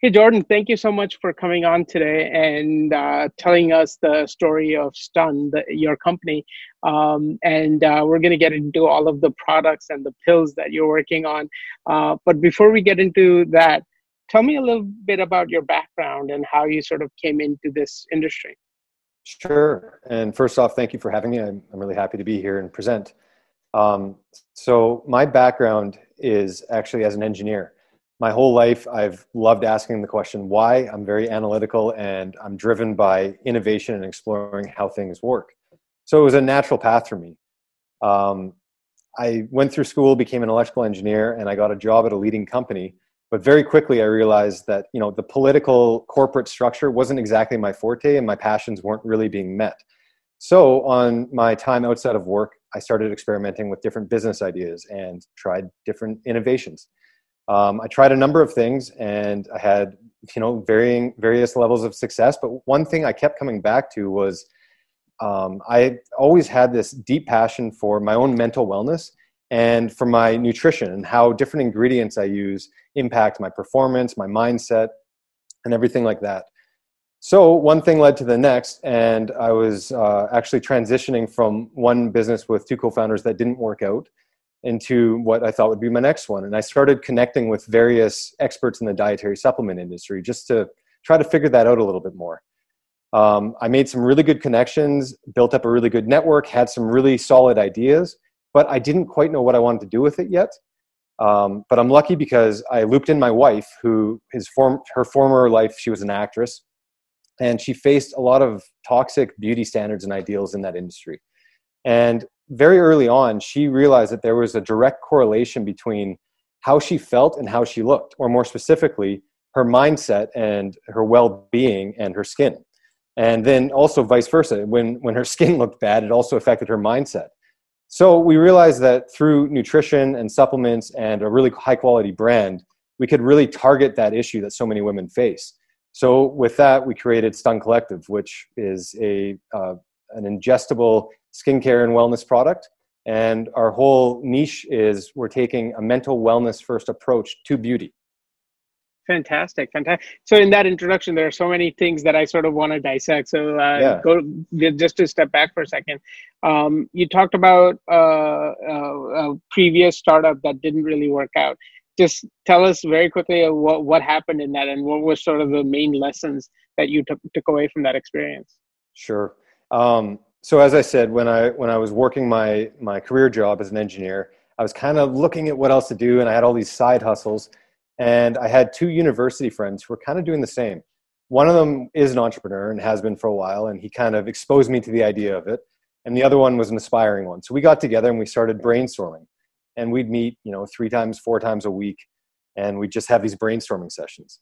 Hey, Jordan, thank you so much for coming on today and uh, telling us the story of Stun, the, your company. Um, and uh, we're going to get into all of the products and the pills that you're working on. Uh, but before we get into that, tell me a little bit about your background and how you sort of came into this industry. Sure. And first off, thank you for having me. I'm, I'm really happy to be here and present. Um, so, my background is actually as an engineer my whole life i've loved asking the question why? I'm very analytical and i'm driven by innovation and exploring how things work. So it was a natural path for me. Um, i went through school became an electrical engineer and i got a job at a leading company. But very quickly i realized that you know the political corporate structure wasn't exactly my forte and my passions weren't really being met. So on my time outside of work i started experimenting with different business ideas and tried different innovations um, I tried a number of things and I had, you know, varying various levels of success. But one thing I kept coming back to was um, I always had this deep passion for my own mental wellness and for my nutrition and how different ingredients I use impact my performance, my mindset, and everything like that. So one thing led to the next, and I was uh, actually transitioning from one business with two co-founders that didn't work out into what I thought would be my next one. And I started connecting with various experts in the dietary supplement industry just to try to figure that out a little bit more. Um, I made some really good connections, built up a really good network, had some really solid ideas, but I didn't quite know what I wanted to do with it yet. Um, but I'm lucky because I looped in my wife, who his form, her former life, she was an actress, and she faced a lot of toxic beauty standards and ideals in that industry. And very early on, she realized that there was a direct correlation between how she felt and how she looked, or more specifically, her mindset and her well being and her skin. And then also vice versa. When, when her skin looked bad, it also affected her mindset. So we realized that through nutrition and supplements and a really high quality brand, we could really target that issue that so many women face. So with that, we created Stun Collective, which is a uh, an ingestible skincare and wellness product. And our whole niche is we're taking a mental wellness first approach to beauty. Fantastic, fantastic. So in that introduction, there are so many things that I sort of want to dissect. So uh, yeah. go just to step back for a second. Um, you talked about uh, uh, a previous startup that didn't really work out. Just tell us very quickly what what happened in that, and what was sort of the main lessons that you took took away from that experience. Sure. Um, so as I said, when I when I was working my my career job as an engineer, I was kind of looking at what else to do, and I had all these side hustles. And I had two university friends who were kind of doing the same. One of them is an entrepreneur and has been for a while, and he kind of exposed me to the idea of it. And the other one was an aspiring one. So we got together and we started brainstorming. And we'd meet, you know, three times, four times a week, and we'd just have these brainstorming sessions.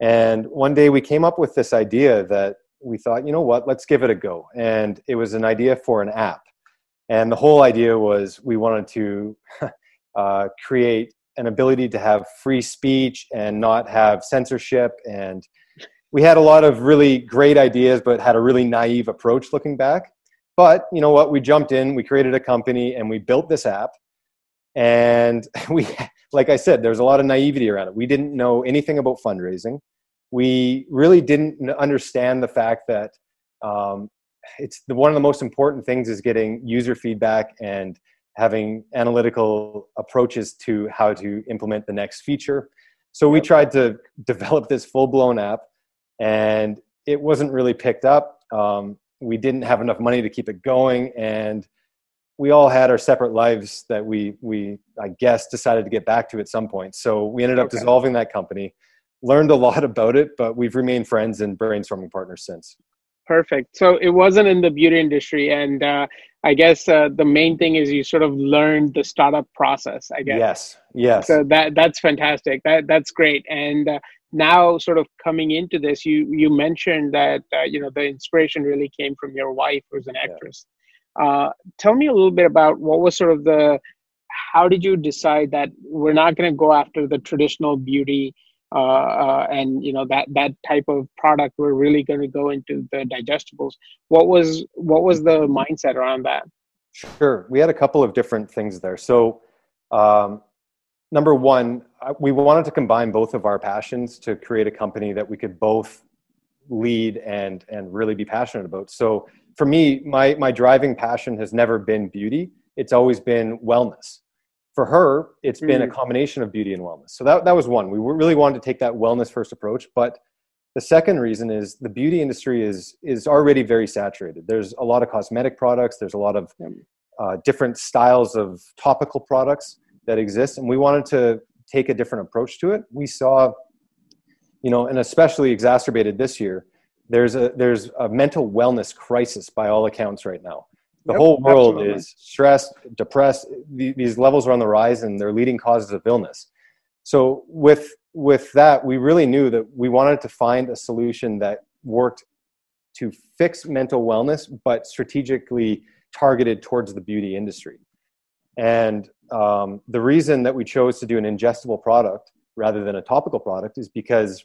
And one day we came up with this idea that we thought, you know what, let's give it a go. And it was an idea for an app. And the whole idea was we wanted to uh, create an ability to have free speech and not have censorship. And we had a lot of really great ideas, but had a really naive approach looking back. But you know what? We jumped in, we created a company, and we built this app. And we, like I said, there's a lot of naivety around it. We didn't know anything about fundraising we really didn't understand the fact that um, it's the, one of the most important things is getting user feedback and having analytical approaches to how to implement the next feature. So we tried to develop this full-blown app, and it wasn't really picked up. Um, we didn't have enough money to keep it going, and we all had our separate lives that we we I guess decided to get back to at some point. So we ended up okay. dissolving that company learned a lot about it, but we've remained friends and brainstorming partners since. Perfect. So it wasn't in the beauty industry, and uh, I guess uh, the main thing is you sort of learned the startup process. I guess. Yes. Yes. So that that's fantastic. That that's great. And uh, now, sort of coming into this, you you mentioned that uh, you know the inspiration really came from your wife, who's an actress. Yeah. Uh, tell me a little bit about what was sort of the how did you decide that we're not going to go after the traditional beauty uh, uh, and you know that that type of product we're really going to go into the digestibles what was what was the mindset around that sure we had a couple of different things there so um, number one, we wanted to combine both of our passions to create a company that we could both lead and and really be passionate about. So for me, my my driving passion has never been beauty. It's always been wellness. For her, it's mm-hmm. been a mm. combination of beauty and wellness. So that that was one. We really wanted to take that wellness first approach, but the second reason is the beauty industry is is already very saturated. There's a lot of cosmetic products. There's a lot of uh, different styles of topical products that exist, and we wanted to take a different approach to it. We saw, you know, and especially exacerbated this year, there's a there's a mental wellness crisis by all accounts right now. The yep, whole world absolutely. is stressed, depressed. These levels are on the rise, and they're leading causes of illness. So with with that, we really knew that we wanted to find a solution that worked to fix mental wellness, but strategically targeted towards the beauty industry. And um, the reason that we chose to do an ingestible product rather than a topical product is because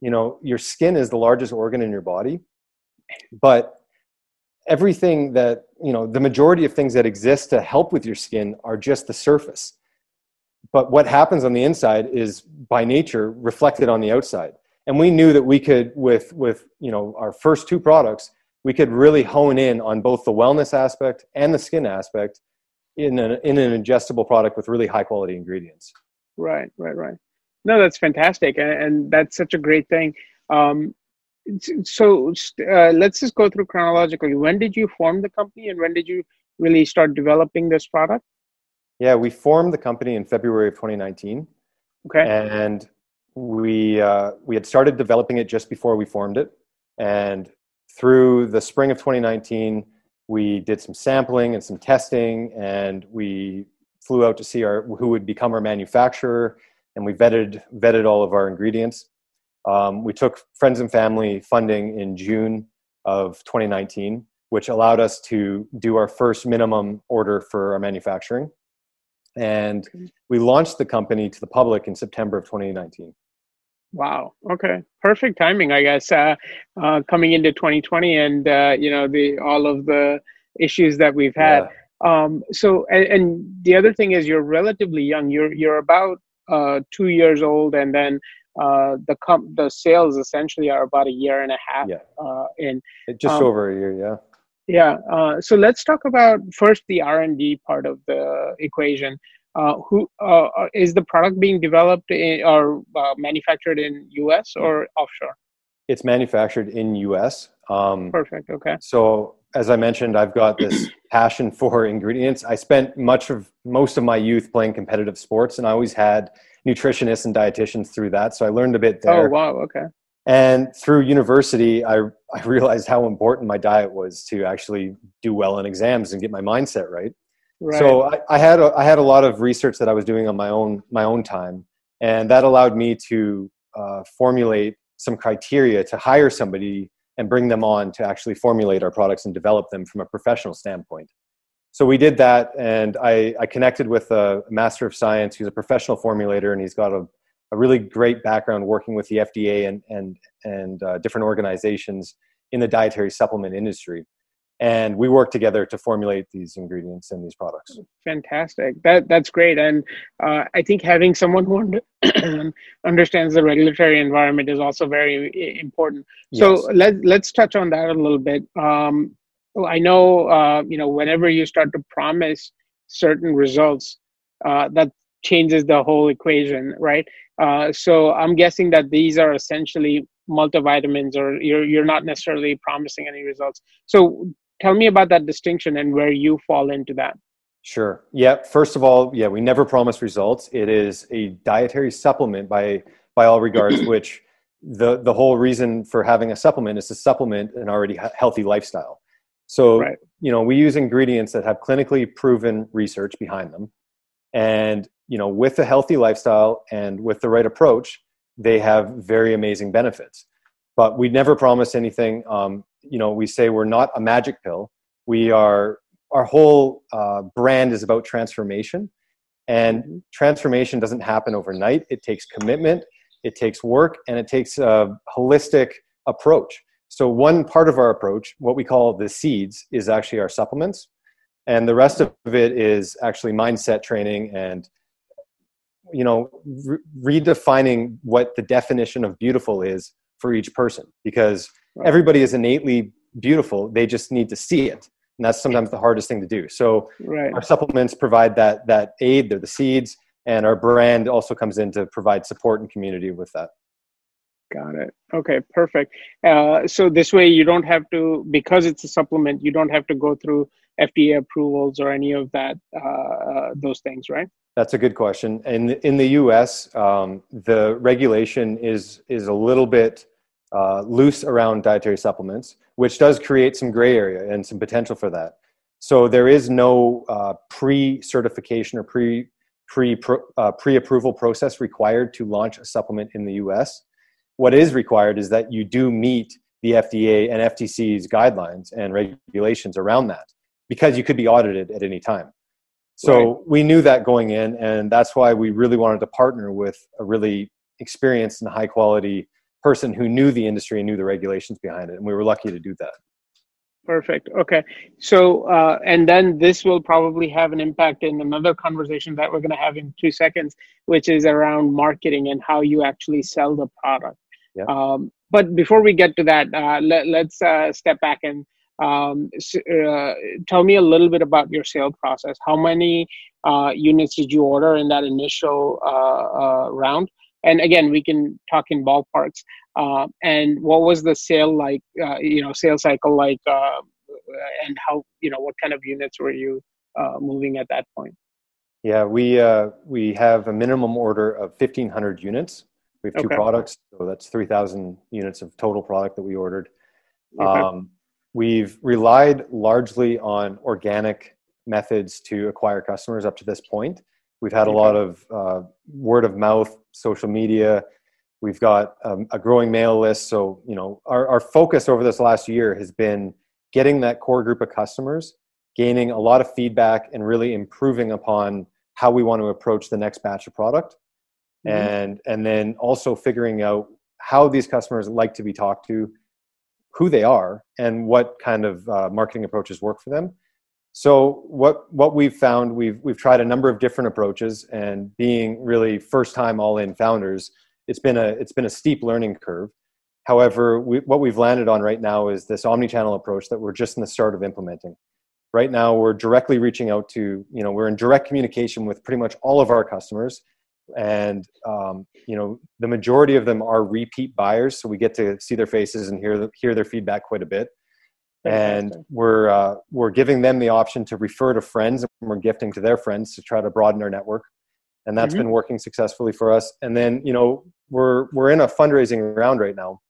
you know your skin is the largest organ in your body but everything that you know the majority of things that exist to help with your skin are just the surface. But what happens on the inside is by nature reflected on the outside. And we knew that we could with with you know our first two products we could really hone in on both the wellness aspect and the skin aspect in, an in an ingestible product with really high quality ingredients. Right right right. No that's fantastic and, and that's such a great thing. Um, so uh, let's just go through chronologically when did you form the company and when did you really start developing this product yeah, we formed the company in February of 2019. Okay. And we uh, we had started developing it just before we formed it, and through the spring of 2019, we did some sampling and some testing, and we flew out to see our who would become our manufacturer, and we vetted vetted all of our ingredients. Um, we took friends and family funding in June of 2019, which allowed us to do our first minimum order for our manufacturing and we launched the company to the public in September of 2019. Wow. Okay. Perfect timing, I guess, uh, uh, coming into 2020 and, uh, you know, the, all of the issues that we've had. Yeah. Um, so, and, and, the other thing is you're relatively young. You're, you're about uh, two years old and then uh, the com- the sales essentially are about a year and a half yeah. Uh, in. Just um, over a year, yeah. Yeah. Uh, so let's talk about first the R and D part of the equation. Uh, who uh, is the product being developed in, or uh, manufactured in U.S. or offshore? It's manufactured in U.S. Um, Perfect. Okay. So as I mentioned, I've got this passion for ingredients. I spent much of most of my youth playing competitive sports, and I always had nutritionists and dietitians through that. So I learned a bit there. Oh wow! Okay. And through university, I, I realized how important my diet was to actually do well in exams and get my mindset right. right. So I, I, had a, I had a lot of research that I was doing on my own my own time, and that allowed me to uh, formulate some criteria to hire somebody and bring them on to actually formulate our products and develop them from a professional standpoint. So we did that, and I, I connected with a master of science who's a professional formulator, and he's got a a really great background working with the FDA and and and uh, different organizations in the dietary supplement industry, and we work together to formulate these ingredients and these products. Fantastic! That that's great, and uh, I think having someone who understands the regulatory environment is also very important. So yes. let let's touch on that a little bit. Um, I know uh, you know whenever you start to promise certain results, uh, that changes the whole equation, right? Uh, so I'm guessing that these are essentially multivitamins, or you're you're not necessarily promising any results. So tell me about that distinction and where you fall into that. Sure. Yeah. First of all, yeah, we never promise results. It is a dietary supplement by by all regards, which the the whole reason for having a supplement is to supplement an already healthy lifestyle. So right. you know we use ingredients that have clinically proven research behind them, and you know with a healthy lifestyle and with the right approach they have very amazing benefits but we never promise anything. Um, you know we say we're not a magic pill. We are our whole uh, brand is about transformation. And mm-hmm. transformation doesn't happen overnight. It takes commitment. It takes work and it takes a holistic approach. So one part of our approach what we call the seeds is actually our supplements. And the rest of it is actually mindset training and you know re- redefining what the definition of beautiful is for each person because right. everybody is innately beautiful. They just need to see it. And that's sometimes the hardest thing to do. So right. our supplements provide that that aid. They're the seeds. And our brand also comes in to provide support and community with that. Got it. Okay perfect. Uh, so this way you don't have to because it's a supplement you don't have to go through fda approvals or any of that uh, uh, those things right? That's a good question. In in the us um, the regulation is is a little bit uh, loose around dietary supplements which does create some gray area and some potential for that so there is no uh, pre-certification or pre pre uh, pre-approval process required to launch a supplement in the US. What is required is that you do meet the FDA and FTC's guidelines and regulations around that because you could be audited at any time. So right. we knew that going in, and that's why we really wanted to partner with a really experienced and high quality person who knew the industry and knew the regulations behind it. And we were lucky to do that. Perfect. Okay. So, uh, and then this will probably have an impact in another conversation that we're going to have in two seconds, which is around marketing and how you actually sell the product. Yeah. Um, but before we get to that, uh, let, us uh, step back and um, uh, tell me a little bit about your sale process. How many uh, units did you order in that initial uh, round? And again we can talk in ballparks. Uh, and what was the sale like uh, you know sales cycle like uh, and how you know what kind of units were you uh, moving at that point? Yeah we uh, we have a minimum order of 1500 units. We have two okay. products so that's 3000 units of total product that we ordered. Okay. um, we've relied largely on organic methods to acquire customers up to this point We've had a lot of uh, word of mouth, social media. We've got um, a growing mail list. So, you know, our, our focus over this last year has been getting that core group of customers, gaining a lot of feedback, and really improving upon how we want to approach the next batch of product. Mm-hmm. And, and then also figuring out how these customers like to be talked to, who they are, and what kind of uh, marketing approaches work for them so what what we've found we've we've tried a number of different approaches, and being really first time all in founders, it's been a it's been a steep learning curve. However, we, what we've landed on right now is this omni-channel approach that we're just in the start of implementing. Right now, we're directly reaching out to you know we're in direct communication with pretty much all of our customers, and um, you know the majority of them are repeat buyers, so we get to see their faces and hear hear their feedback quite a bit and we're uh, we're giving them the option to refer to friends and we're gifting to their friends to try to broaden our network. And that's mm-hmm. been working successfully for us. And then you know we're we're in a fundraising round right now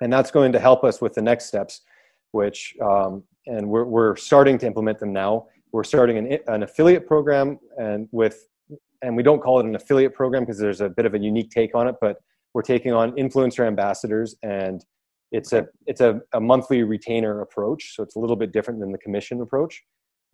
and that's going to help us with the next steps which um, and we're, we're starting to implement them now. We're starting an, an affiliate program and with and we don't call it an affiliate program because there's a bit of a unique take on it but we're taking on influencer ambassadors and it's a it's a, a monthly retainer approach, so it's a little bit different than the commission approach.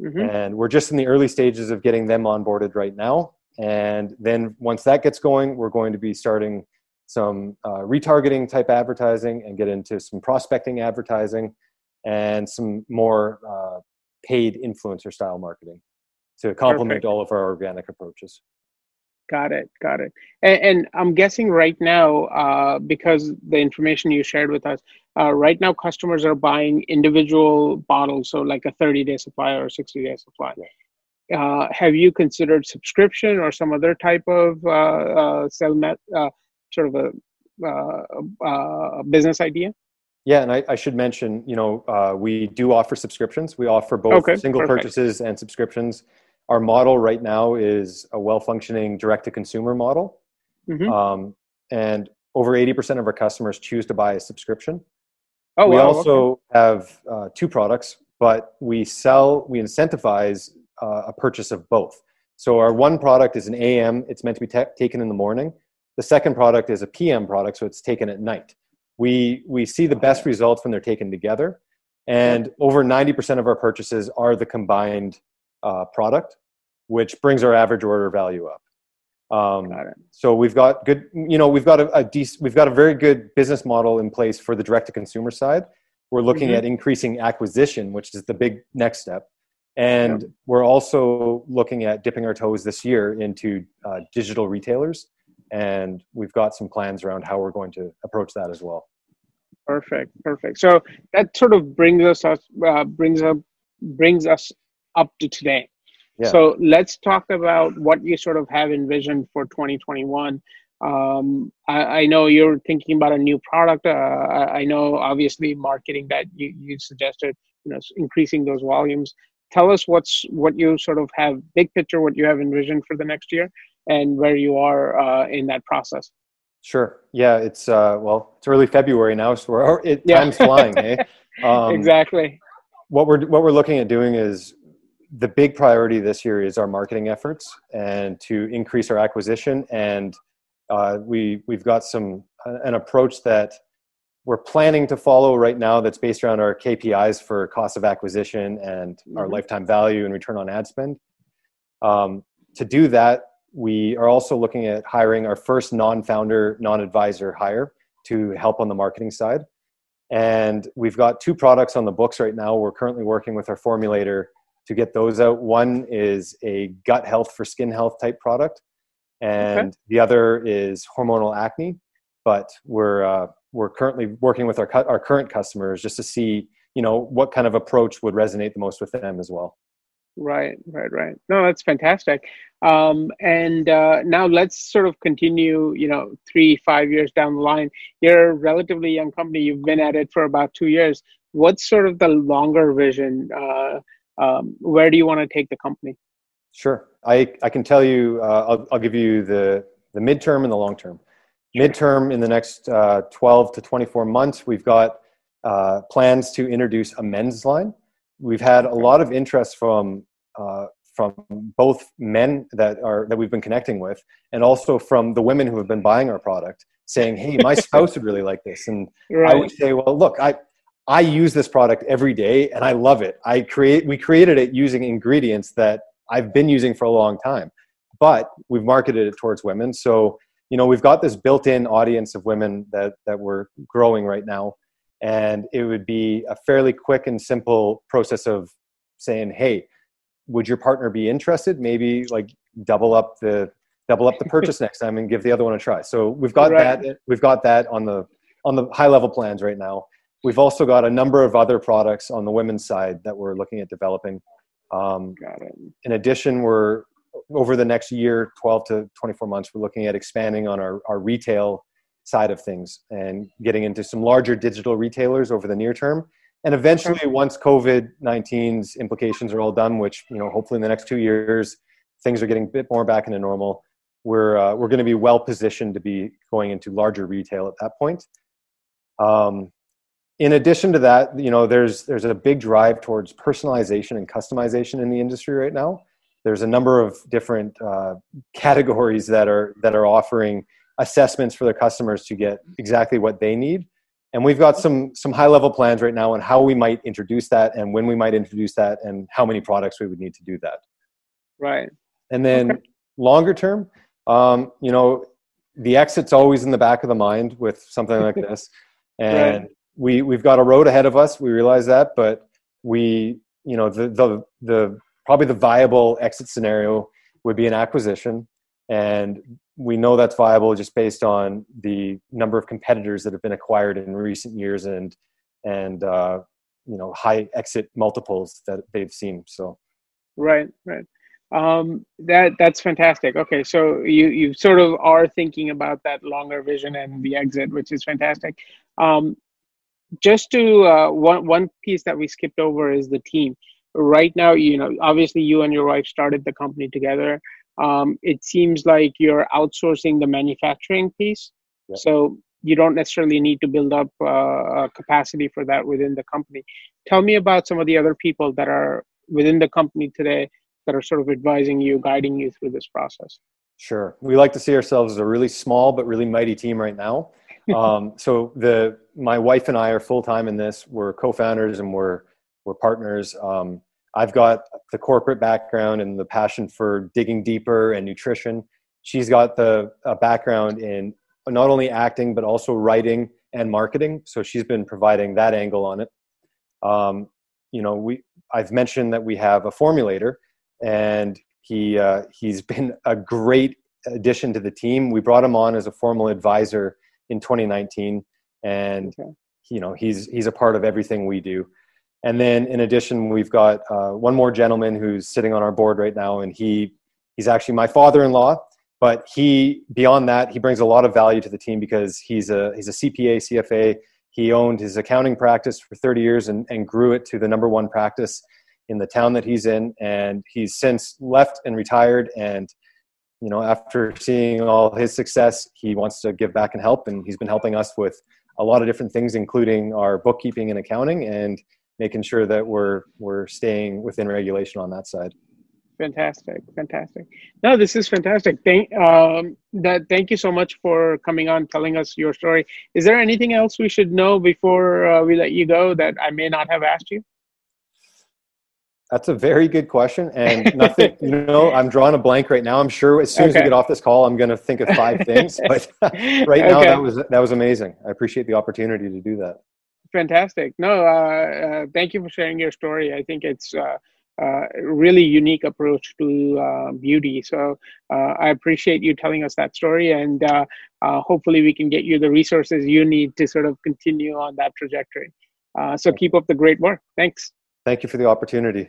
Mm-hmm. And we're just in the early stages of getting them onboarded right now. And then once that gets going, we're going to be starting some uh, retargeting type advertising and get into some prospecting advertising and some more uh, paid influencer style marketing to complement Perfect. all of our organic approaches. Got it. Got it. And, and I'm guessing right now, uh, because the information you shared with us, uh, right now customers are buying individual bottles, so like a 30 day supply or 60 day supply. Uh, have you considered subscription or some other type of uh, uh, sell met, uh, sort of a, business idea? Yeah, and I, I, should mention, you know, we do offer subscriptions. We offer both okay, single perfect. purchases and subscriptions our model right now is a well-functioning direct-to-consumer model, mm-hmm. um, and over 80% of our customers choose to buy a subscription. Oh, we wow, also okay. have uh, two products, but we sell, we incentivize uh, a purchase of both. So our one product is an AM; it's meant to be t- taken in the morning. The second product is a PM product, so it's taken at night. We we see the best results when they're taken together, and over 90% of our purchases are the combined uh, product, which brings our average order value up. Um, so we've got good, you know, we've got a, a dec- we've got a very good business model in place for the direct to consumer side. We're looking mm-hmm. at increasing acquisition, which is the big next step. And yep. we're also looking at dipping our toes this year into uh, digital retailers. And we've got some plans around how we're going to approach that as well. Perfect, perfect. So that sort of brings us uh, brings up brings us up to today. Yeah. So let's talk about what you sort of have envisioned for 2021. Um, I, I, know you're thinking about a new product. Uh, I, I, know obviously marketing that you, you suggested, you know, increasing those volumes. Tell us what's what you sort of have big picture, what you have envisioned for the next year, and where you are uh, in that process. Sure. Yeah, it's uh, well, it's early February now, so we're, it, yeah. time's flying. eh? Um, exactly. What we're what we're looking at doing is the big priority this year is our marketing efforts and to increase our acquisition and uh, we we've got some an approach that we're planning to follow right now that's based around our KPIs for cost of acquisition and mm-hmm. our lifetime value and return on ad spend. Um, to do that, we are also looking at hiring our first non-founder, non-advisor hire to help on the marketing side. And we've got two products on the books right now. We're currently working with our formulator to get those out. One is a gut health for skin health type product, and okay. the other is hormonal acne. But we're uh, we're currently working with our cu- our current customers just to see you know what kind of approach would resonate the most with them as well. Right, right, right. No, that's fantastic. Um, and uh, now let's sort of continue. You know, three, five years down the line, you're a relatively young company. You've been at it for about two years. What's sort of the longer vision? Uh, um, where do you want to take the company? Sure, I, I can tell you. Uh, I'll, I'll give you the the midterm and the long term. Midterm in the next uh, 12 to 24 months, we've got uh, plans to introduce a men's line. We've had a lot of interest from uh, from both men that are that we've been connecting with, and also from the women who have been buying our product, saying, "Hey, my spouse would really like this." And right. I would say, "Well, look, I I use this product every day and I love it. I create we created it using ingredients that I've been using for a long time. But we've marketed it towards women. So, you know, we've got this built-in audience of women that that we're growing right now. And it would be a fairly quick and simple process of saying, hey, would your partner be interested? Maybe like double up the double up the purchase next time and give the other one a try. So we've got right. that we've got that on the on the high level plans right now We've also got a number of other products on the women's side that we're looking at developing. Um, got it. In addition, we're over the next year, 12 to 24 months, we're looking at expanding on our, our retail side of things and getting into some larger digital retailers over the near term. And eventually, once COVID 19's implications are all done, which you know, hopefully in the next two years, things are getting a bit more back into normal. We're uh, we're going to be well positioned to be going into larger retail at that point. Um, in addition to that, you know, there's there's a big drive towards personalization and customization in the industry right now. There's a number of different uh, categories that are that are offering assessments for their customers to get exactly what they need. And we've got some some high level plans right now on how we might introduce that and when we might introduce that and how many products we would need to do that. Right. And then okay. longer term, um, you know, the exit's always in the back of the mind with something like this. And right we we've got a road ahead of us. We realize that, but we you know the the the probably the viable exit scenario would be an acquisition, and we know that's viable just based on the number of competitors that have been acquired in recent years and and uh, you know high exit multiples that they've seen. So right, right. Um, that that's fantastic. Okay, so you you sort of are thinking about that longer vision and the exit, which is fantastic. Um, just to uh, one one piece that we skipped over is the team. Right now, you know, obviously you and your wife started the company together. Um, it seems like you're outsourcing the manufacturing piece, yeah. so you don't necessarily need to build up uh, capacity for that within the company. Tell me about some of the other people that are within the company today that are sort of advising you, guiding you through this process. Sure, we like to see ourselves as a really small but really mighty team right now um, so the my wife and I are full time in this. We're co-founders and we're we're partners. Um, I've got the corporate background and the passion for digging deeper and nutrition. She's got the background in not only acting but also writing and marketing. So she's been providing that angle on it. Um, you know, we I've mentioned that we have a formulator, and he uh, he's been a great addition to the team. We brought him on as a formal advisor in 2019, and okay. you know he's he's a part of everything we do. And then in addition, we've got uh, one more gentleman who's sitting on our board right now, and he he's actually my father-in-law. But he beyond that, he brings a lot of value to the team because he's a he's a CPA, CFA. He owned his accounting practice for 30 years and, and grew it to the number one practice in the town that he's in. And he's since left and retired. And you know, after seeing all his success, he wants to give back and help. And he's been helping us with a lot of different things, including our bookkeeping and accounting, and making sure that we're we're staying within regulation on that side. Fantastic, fantastic. No, this is fantastic. Thank um, that. Thank you so much for coming on, telling us your story. Is there anything else we should know before uh, we let you go that I may not have asked you? That's a very good question, and nothing. you know, I'm drawing a blank right now. I'm sure as soon okay. as we get off this call, I'm going to think of five things. But right now, okay. that was that was amazing. I appreciate the opportunity to do that. Fantastic. No, uh, uh, thank you for sharing your story. I think it's uh, uh a really unique approach to uh, beauty. So uh, I appreciate you telling us that story, and hopefully, we can get you the resources you need to sort of continue on that trajectory. so keep up the great work. Thanks. Thank you for the opportunity.